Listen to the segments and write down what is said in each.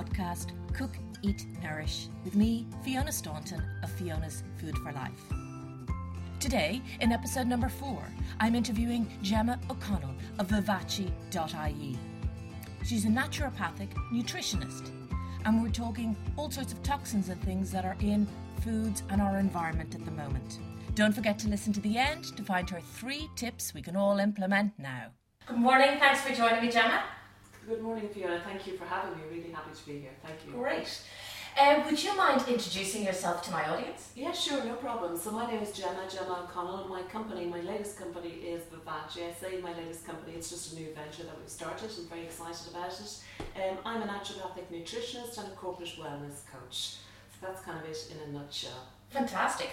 podcast Cook, Eat, Nourish with me, Fiona Staunton of Fiona's Food for Life. Today, in episode number four, I'm interviewing Gemma O'Connell of Vivace.ie. She's a naturopathic nutritionist, and we're talking all sorts of toxins and things that are in foods and our environment at the moment. Don't forget to listen to the end to find her three tips we can all implement now. Good morning, thanks for joining me, Gemma. Good morning, Fiona. Thank you for having me. Really happy to be here. Thank you. Great. Um, would you mind introducing yourself to my audience? Yeah, sure, no problem. So my name is Gemma, Gemma O'Connell, and my company, my latest company is Vivace. I my latest company, it's just a new venture that we've started. I'm very excited about it. Um, I'm a naturopathic nutritionist and a corporate wellness coach. So that's kind of it in a nutshell. Fantastic.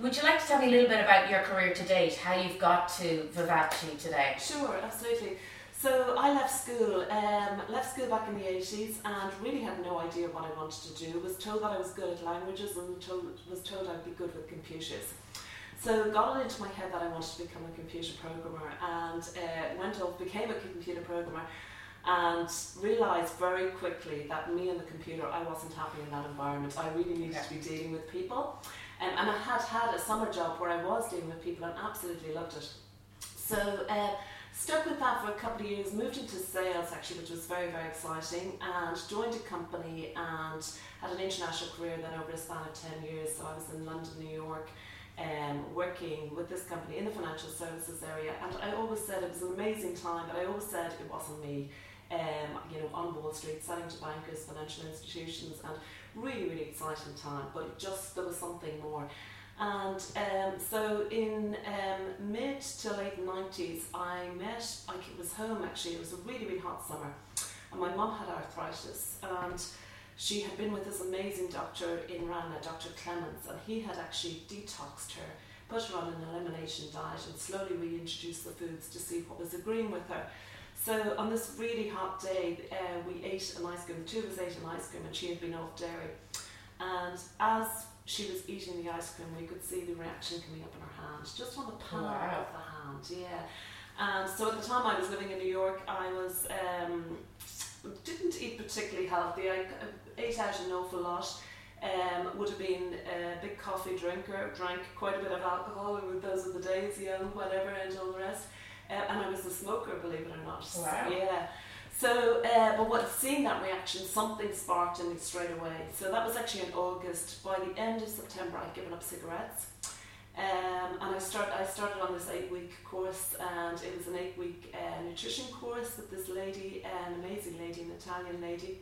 Would you like to tell me a little bit about your career to date, how you've got to Vivace today? Sure, absolutely. So I left school, um, left school back in the 80s and really had no idea what I wanted to do. Was told that I was good at languages and told, was told I'd be good with computers. So got it into my head that I wanted to become a computer programmer and uh, went off, became a computer programmer and realised very quickly that me and the computer, I wasn't happy in that environment. I really needed to be dealing with people. Um, and I had had a summer job where I was dealing with people and absolutely loved it. So uh, stuck with that for a couple of years, moved into sales actually, which was very, very exciting, and joined a company and had an international career then over a span of 10 years. So I was in London, New York, um, working with this company in the financial services area. And I always said it was an amazing time, but I always said it wasn't me. Um, you know, on Wall Street, selling to bankers, financial institutions, and really, really exciting time. But just there was something more. And um, so in um, mid to late 90s, I met, I was home actually, it was a really, really hot summer, and my mum had arthritis, and she had been with this amazing doctor in Ranelagh, Dr. Clements, and he had actually detoxed her, put her on an elimination diet, and slowly reintroduced the foods to see what was agreeing with her. So on this really hot day, uh, we ate an ice cream, The two of us ate an ice cream, and she had been off dairy. And as she was eating the ice cream, we could see the reaction coming up in her hand, just on the palm wow. of the hand, yeah. And so at the time I was living in New York, I was um, didn't eat particularly healthy. I ate out an awful lot. Um, would have been a big coffee drinker, drank quite a bit of alcohol, and those were the days, young, whatever, and all the rest. Uh, and I was a smoker, believe it or not. Wow. Yeah. So, uh, but what seeing that reaction, something sparked in me straight away. So that was actually in August. By the end of September, I'd given up cigarettes, um, and I started. I started on this eight-week course, and it was an eight-week uh, nutrition course with this lady, an amazing lady, an Italian lady,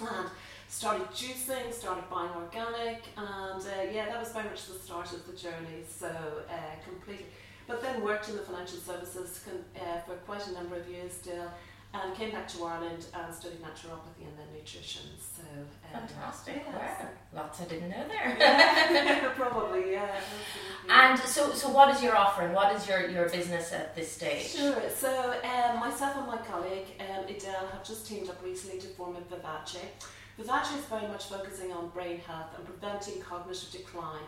and started juicing, started buying organic, and uh, yeah, that was very much the start of the journey. So uh, completely, but then worked in the financial services con- uh, for quite a number of years still and came back to Ireland and studied naturopathy and then nutrition. So um, fantastic! Wow, lots I didn't know there. yeah, probably, yeah. And so, so what is your offering? What is your, your business at this stage? Sure. So, um, myself and my colleague um, Idel have just teamed up recently to form a Vivace. Vivace is very much focusing on brain health and preventing cognitive decline.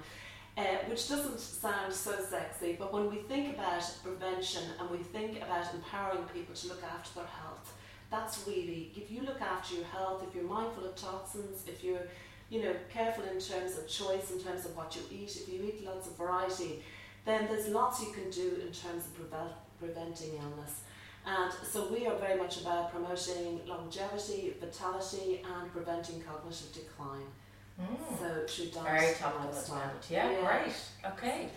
Uh, which doesn't sound so sexy, but when we think about prevention and we think about empowering people to look after their health, that's really, if you look after your health, if you're mindful of toxins, if you're you know, careful in terms of choice, in terms of what you eat, if you eat lots of variety, then there's lots you can do in terms of prevent, preventing illness. And so we are very much about promoting longevity, vitality, and preventing cognitive decline. Mm. So she does. Very topical at the moment. Yeah, yeah, great. Okay.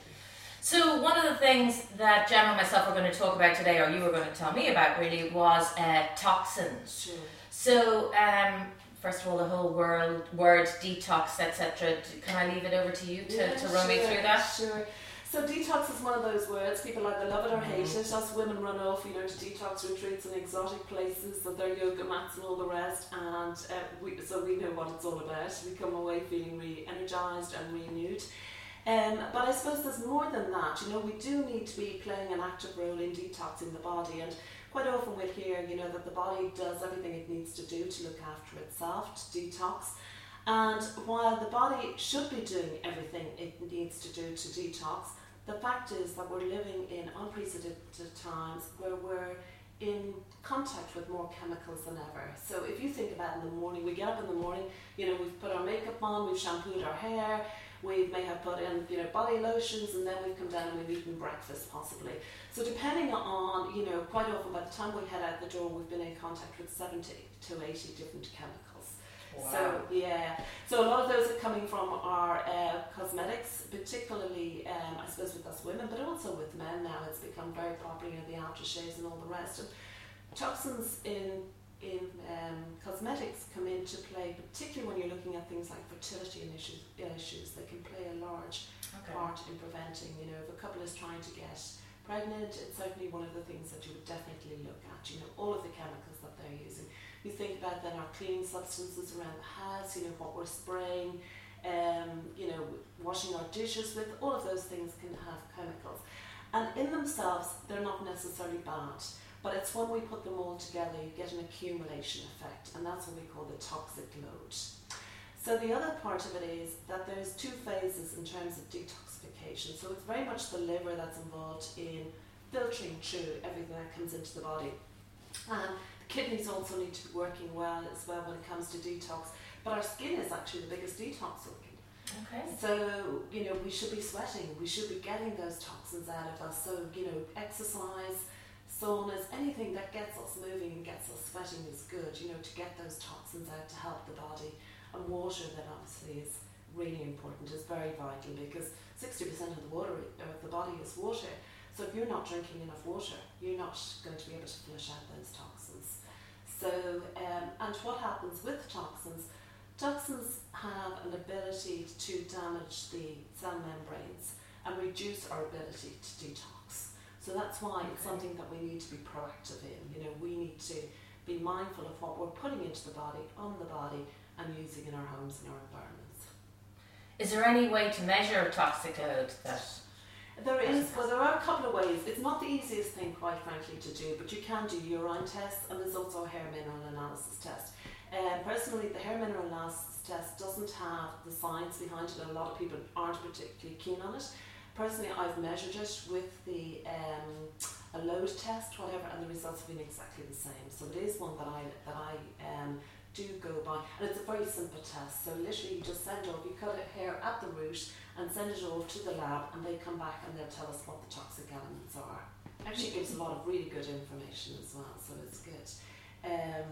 So one of the things that Gemma and myself are going to talk about today, or you were going to tell me about, really, was uh, toxins. Sure. So um, first of all, the whole world word detox, etc. Can I leave it over to you to, yeah, to run sure, me through that? Sure. So detox is one of those words people either love it or hate mm-hmm. it. Us women run off, you know, to detox retreats in exotic places, with their yoga mats and all the rest, and uh, we, so we know what it's all about. We come away feeling re-energized and renewed. Um, but I suppose there's more than that. You know, we do need to be playing an active role in detoxing the body, and quite often we'll hear, you know, that the body does everything it needs to do to look after itself, to detox. And while the body should be doing everything it needs to do to detox, the fact is that we're living in unprecedented times where we're in contact with more chemicals than ever. So if you think about in the morning, we get up in the morning, you know, we've put our makeup on, we've shampooed our hair, we may have put in, you know, body lotions, and then we've come down and we've eaten breakfast possibly. So depending on, you know, quite often by the time we head out the door, we've been in contact with 70 to 80 different chemicals. Wow. So yeah, so a lot of those are coming from our uh, cosmetics, particularly um, I suppose with us women, but also with men now. It's become very popular, you know, the aftershaves and all the rest. And toxins in in um, cosmetics come into play, particularly when you're looking at things like fertility and issues. issues. They can play a large okay. part in preventing. You know, if a couple is trying to get pregnant, it's certainly one of the things that you would definitely look at. You know, all of the chemicals that they're using. You think about then our cleaning substances around the house. You know, what we're spraying. Um, you know, washing our dishes with. All of those things can have chemicals, and in themselves, they're not necessarily bad but it's when we put them all together, you get an accumulation effect, and that's what we call the toxic load. So the other part of it is that there's two phases in terms of detoxification. So it's very much the liver that's involved in filtering through everything that comes into the body. And the kidneys also need to be working well as well when it comes to detox. But our skin is actually the biggest detox organ. Okay. So, you know, we should be sweating, we should be getting those toxins out of us. So, you know, exercise, saunas, anything that gets us moving and gets us sweating is good, you know, to get those toxins out to help the body. And water then obviously is really important, is very vital because 60% of the water of the body is water. So if you're not drinking enough water, you're not going to be able to flush out those toxins. So, um, and what happens with toxins? Toxins have an ability to damage the cell membranes and reduce our ability to detox. So that's why okay. it's something that we need to be proactive in. You know, we need to be mindful of what we're putting into the body, on the body, and using in our homes and our environments. Is there any way to measure a toxic load that? There is, well, there are a couple of ways. It's not the easiest thing, quite frankly, to do, but you can do urine tests, and there's also a hair mineral analysis test. Um, personally, the hair mineral analysis test doesn't have the science behind it, and a lot of people aren't particularly keen on it personally, I've measured it with the um, a load test, whatever, and the results have been exactly the same. So it is one that I that I um, do go by, and it's a very simple test. So literally, you just send off, you cut it here at the root, and send it off to the lab, and they come back and they'll tell us what the toxic elements are. Actually, gives a lot of really good information as well, so it's good. Um,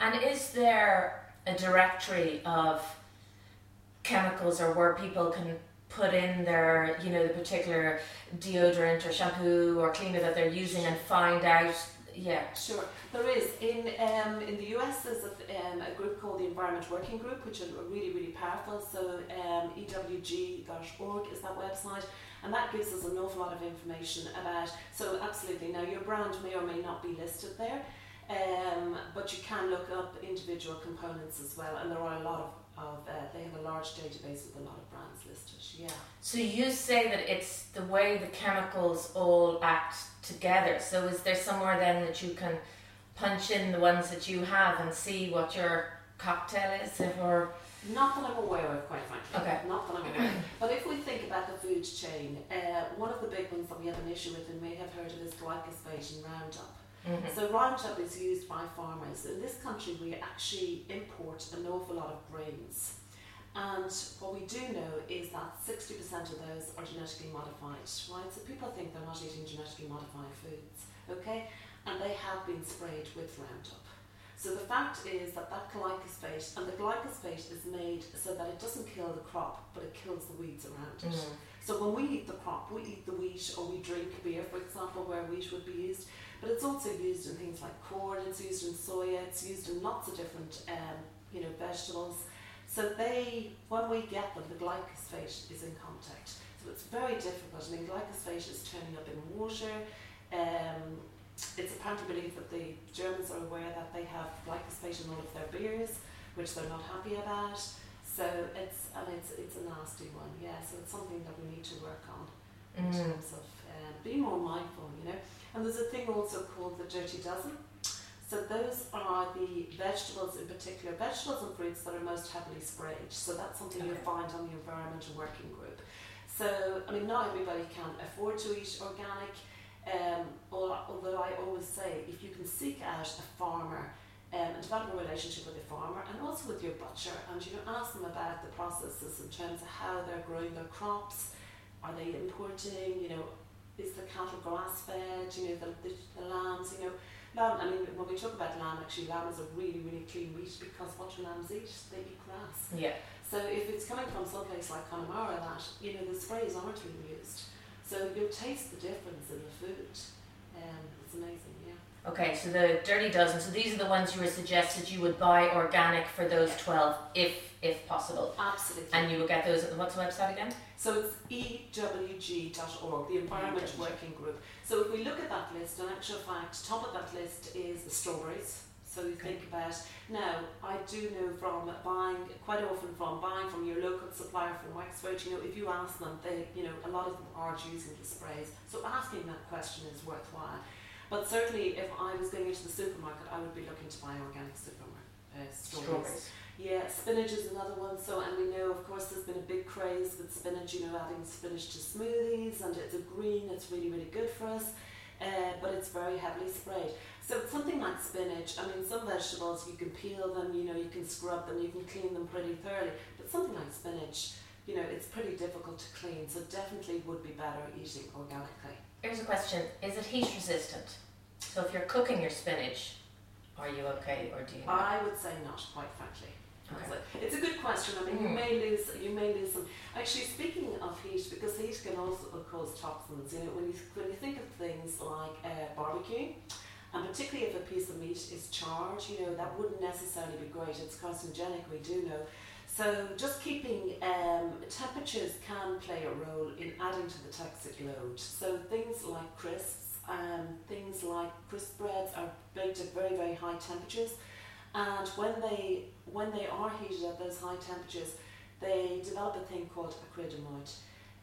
and is there a directory of chemicals or where people can put in their, you know, the particular deodorant or shampoo or cleaner that they're using and find out. Yeah, sure. There is in um, in the US. There's a, um, a group called the Environment Working Group, which are really really powerful. So um, ewg.org is that website, and that gives us an awful lot of information about. So absolutely, now your brand may or may not be listed there, um, but you can look up individual components as well, and there are a lot of of uh, they have a large database with a lot of brands listed. Yeah. So you say that it's the way the chemicals all act together. So is there somewhere then that you can punch in the ones that you have and see what your cocktail is, If or? Not that I'm aware of, quite frankly. Okay. Not that I'm aware of. But if we think about the food chain, uh, one of the big ones that we have an issue with, and may have heard of, is glyphosate and Roundup. Mm-hmm. So Roundup is used by farmers. In this country, we actually import an awful lot of grains. And what we do know is that 60% of those are genetically modified, right? So people think they're not eating genetically modified foods, okay? And they have been sprayed with Roundup. So the fact is that that glyphosate, and the glyphosate is made so that it doesn't kill the crop, but it kills the weeds around it. Mm-hmm. So when we eat the crop, we eat the wheat, or we drink beer, for example, where wheat would be used but it's also used in things like corn, it's used in soya, it's used in lots of different um, you know vegetables. So they, when we get them, the glyphosate is in contact. So it's very difficult. I mean, glyphosate is turning up in water. Um, it's apparently believed that the Germans are aware that they have glyphosate in all of their beers, which they're not happy about. So it's and it's it's a nasty one, yeah. So it's something that we need to work on in mm. terms of uh, being more mindful, you know. And there's a thing also called the dirty dozen. So those are the vegetables in particular, vegetables and fruits that are most heavily sprayed. So that's something okay. you'll find on the environmental working group. So I mean, not everybody can afford to eat organic. Um, although I always say, if you can seek out a farmer um, and develop a relationship with the farmer and also with your butcher and you know ask them about the processes in terms of how they're growing their crops, are they importing, you know, is the cattle grass fed, you know, the, the, the lambs, you know, lamb, I mean, when we talk about lamb, actually lamb is a really, really clean meat because what do lambs eat? They eat grass. Yeah. So if it's coming from someplace like Connemara, that, you know, the sprays aren't being used. So you'll taste the difference in the food. Um, it's amazing. Okay, so the Dirty Dozen, so these are the ones you were suggested you would buy organic for those 12 if if possible. Absolutely. And you will get those, what's the website again? So it's ewg.org, the Environment EWG. Working Group. So if we look at that list, in actual fact, top of that list is the strawberries. So you okay. think about now. I do know from buying quite often from buying from your local supplier from Wexford. You know, if you ask them, they you know a lot of them are using the sprays. So asking that question is worthwhile. But certainly, if I was going into the supermarket, I would be looking to buy organic supermarket uh, strawberries. Yeah, spinach is another one. So, and we know, of course, there's been a big craze with spinach. You know, adding spinach to smoothies, and it's a green. It's really, really good for us. Uh, but it's very heavily sprayed. So something like spinach, I mean, some vegetables you can peel them, you know, you can scrub them, you can clean them pretty thoroughly. But something like spinach, you know, it's pretty difficult to clean. So definitely would be better eating organically. Here's a question: Is it heat resistant? So if you're cooking your spinach, are you okay, or do you? Not? I would say not, quite frankly. Okay. It's a good question. I mean, mm. you may lose, you may lose some. Actually, speaking of heat, because heat can also cause toxins. You know, when you when you think of things like uh, barbecue, and particularly if a piece of meat is charred, you know, that wouldn't necessarily be great. It's carcinogenic, we do know. So just keeping um, temperatures can play a role in adding to the toxic load. So things like crisps and um, things like crisp breads are baked at very, very high temperatures. And when they when they are heated at those high temperatures, they develop a thing called acrylamide,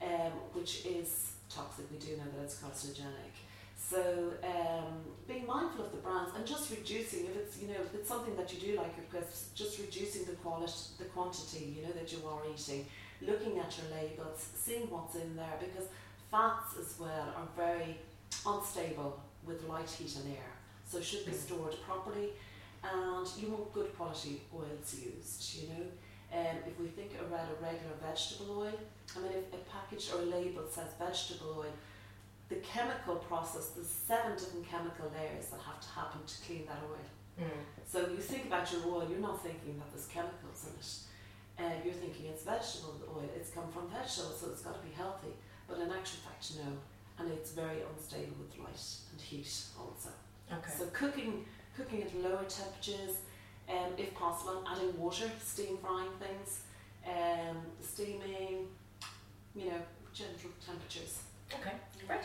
um, which is toxic. We do know that it's carcinogenic. So um, being mindful of the brands and just reducing if it's you know if it's something that you do like your crisps, just reducing the quality, the quantity you know that you are eating, looking at your labels, seeing what's in there because fats as well are very unstable with light heat and air, so should be mm. stored properly, and you want good quality oils used. You know, um, if we think around a regular vegetable oil, I mean if a package or a label says vegetable oil the chemical process, there's seven different chemical layers that have to happen to clean that oil. Mm. So you think about your oil, you're not thinking that there's chemicals in it. Uh, you're thinking it's vegetable oil, it's come from vegetables, so it's got to be healthy. But in actual fact, no. And it's very unstable with light and heat also. Okay. So cooking cooking at lower temperatures, um, if possible, adding water, steam frying things, um, steaming, you know, gentle temperatures. Okay, great.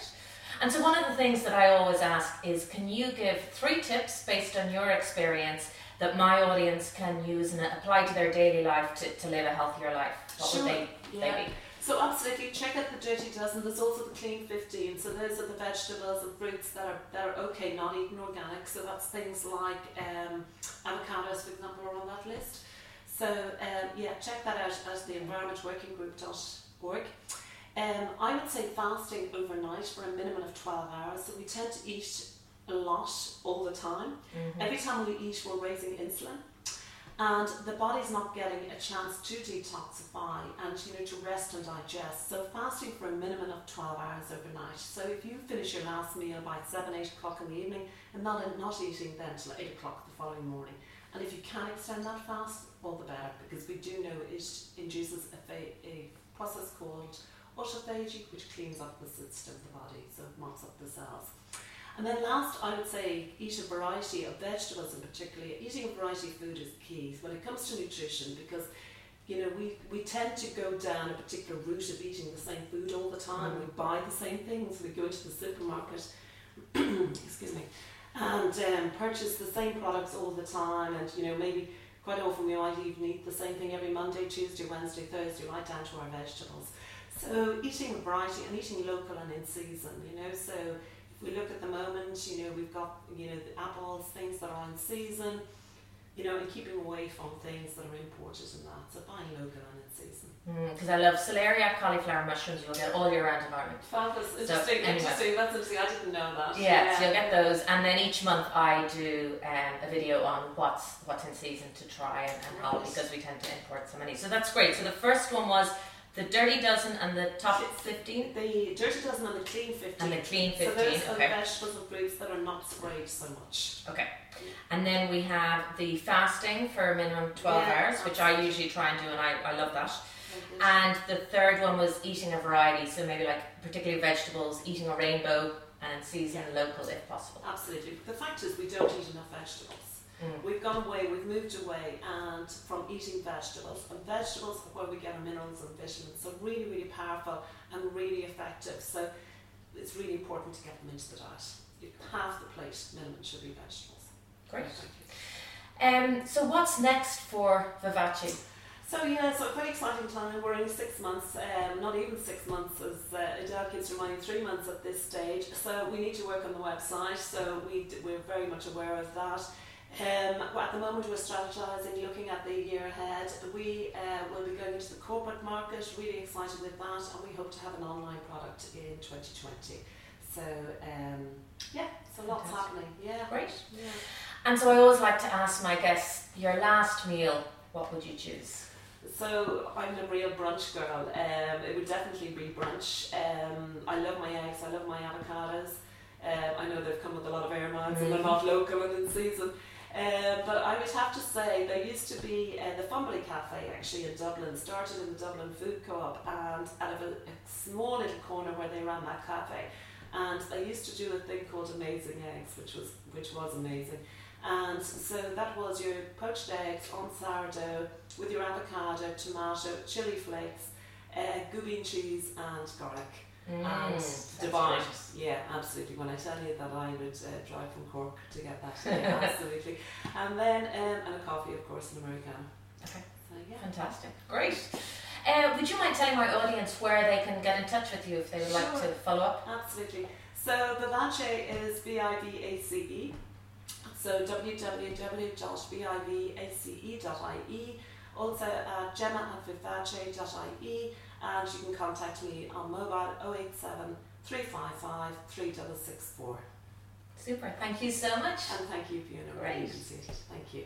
And so, one of the things that I always ask is can you give three tips based on your experience that my audience can use and apply to their daily life to, to live a healthier life? What sure. would they, yeah. they be? So absolutely, check out the Dirty Dozen. There's also the Clean 15. So those are the vegetables and fruits that are that are okay, not eaten organic. So that's things like um, avocados, for example, are on that list. So um, yeah, check that out at the environmentworkinggroup.org. Um, I would say fasting overnight for a minimum of 12 hours. So we tend to eat a lot all the time. Mm-hmm. Every time we eat, we're raising insulin. And the body's not getting a chance to detoxify and you know to rest and digest. So fasting for a minimum of 12 hours overnight. So if you finish your last meal by 7, 8 o'clock in the evening and not, not eating then till 8 o'clock the following morning. And if you can extend that fast, all the better because we do know it induces a, a process called autophagy, which cleans up the system, of the body, so it mops up the cells. And then last, I would say eat a variety of vegetables in particular. Eating a variety of food is key when it comes to nutrition because you know, we, we tend to go down a particular route of eating the same food all the time. Mm. We buy the same things. We go into the supermarket, excuse me, and um, purchase the same products all the time. And you know, maybe quite often we might even eat the same thing every Monday, Tuesday, Wednesday, Thursday, right down to our vegetables. So eating a variety and eating local and in season, you know. So if we look at the moment, you know, we've got you know the apples, things that are in season. you know, and keeping away from things that are imported and that. So buying local and in season. Because mm, I love celeriac cauliflower mushrooms. You'll get all year round. Fabulous, interesting, so, anyway. interesting. That's interesting. I didn't know that. Yeah, yeah, so you'll get those, and then each month I do um, a video on what's what's in season to try and, and how because we tend to import so many. So that's great. So the first one was the dirty dozen and the top 15? The dirty dozen and the clean 15. And the clean 15. So those okay. are vegetables and fruits that are not sprayed so much. Okay. And then we have the fasting for a minimum 12 yeah, hours, which I usually try and do, and I, I love that. And the third one was eating a variety, so maybe like particularly vegetables, eating a rainbow, and season yeah. local if possible. Absolutely. The fact is, we don't eat enough vegetables. Mm. We've gone away, we've moved away and from eating vegetables. And vegetables are where we get our minerals and vitamins. So really, really powerful and really effective. So it's really important to get them into the diet. Half the plate minimum should be vegetables. Great. Um, so what's next for Vivace? So yeah, so a very exciting time. We're in six months, um, not even six months, as uh, Adele keeps reminding, three months at this stage. So we need to work on the website. So we d- we're very much aware of that. Um, at the moment, we're strategising, looking at the year ahead. We uh, will be going into the corporate market, really excited with that, and we hope to have an online product in 2020. So, um, yeah, so lots Fantastic. happening. Yeah. Great. Yeah. And so I always like to ask my guests, your last meal, what would you choose? So I'm a real brunch girl. Um, it would definitely be brunch. Um, I love my eggs. I love my avocados. Um, I know they've come with a lot of air miles mm-hmm. and they're not local and in season. Uh, but I would have to say there used to be uh, the Fumbally Cafe actually in Dublin, started in the Dublin Food Co-op and out of a, a, small little corner where they ran that cafe. And they used to do a thing called Amazing Eggs, which was which was amazing. And so that was your poached eggs on sourdough with your avocado, tomato, chili flakes, uh, cheese and garlic. Mm, and divine. Yeah, absolutely. When I tell you that I would uh, drive from Cork to get that, yeah, absolutely. And then um, and a coffee, of course, an Americano. Okay. So, yeah. Fantastic. Great. Uh, would you mind telling my audience where they can get in touch with you if they would sure. like to follow up? Absolutely. So Vivace is V I V A C E. So www.vivace.ie. Also uh, gemma at vivace.ie and you can contact me on mobile 087 355 3664. Super. Thank you so much. And thank you, Fiona. Great. Thank you.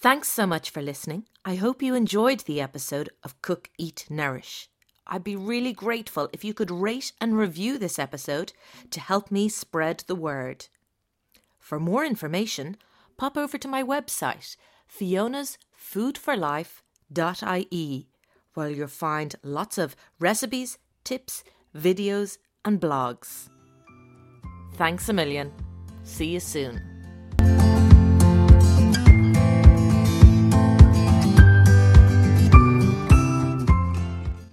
Thanks so much for listening. I hope you enjoyed the episode of Cook, Eat, Nourish. I'd be really grateful if you could rate and review this episode to help me spread the word. For more information, pop over to my website, fionasfoodforlife.ie where you'll find lots of recipes, tips, videos, and blogs. Thanks a million. See you soon.